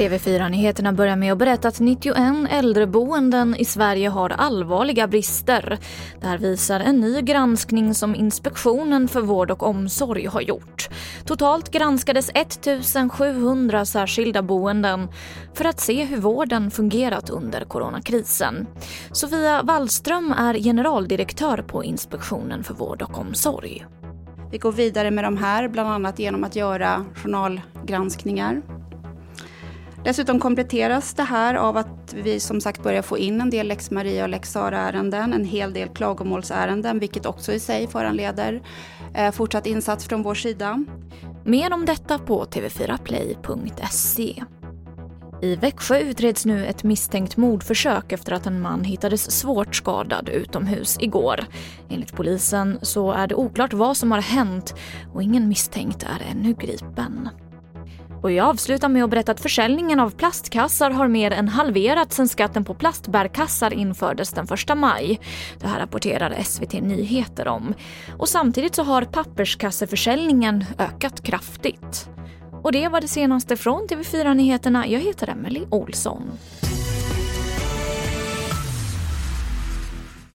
TV4-nyheterna börjar med att berätta att 91 äldreboenden i Sverige har allvarliga brister. Det här visar en ny granskning som Inspektionen för vård och omsorg har gjort. Totalt granskades 1700 särskilda boenden för att se hur vården fungerat under coronakrisen. Sofia Wallström är generaldirektör på Inspektionen för vård och omsorg. Vi går vidare med de här, bland annat genom att göra journalgranskningar Dessutom kompletteras det här av att vi som sagt börjar få in en del lex Maria och lex Sara-ärenden, en hel del klagomålsärenden, vilket också i sig föranleder eh, fortsatt insats från vår sida. Mer om detta på tv4play.se. I Växjö utreds nu ett misstänkt mordförsök efter att en man hittades svårt skadad utomhus igår. Enligt polisen så är det oklart vad som har hänt och ingen misstänkt är ännu gripen. Och jag avslutar med att berätta att försäljningen av plastkassar har mer än halverats sedan skatten på plastbärkassar infördes den 1 maj. Det här rapporterar SVT Nyheter om. Och samtidigt så har papperskasseförsäljningen ökat kraftigt. Och det var det senaste från TV4 Nyheterna. Jag heter Emily Olsson.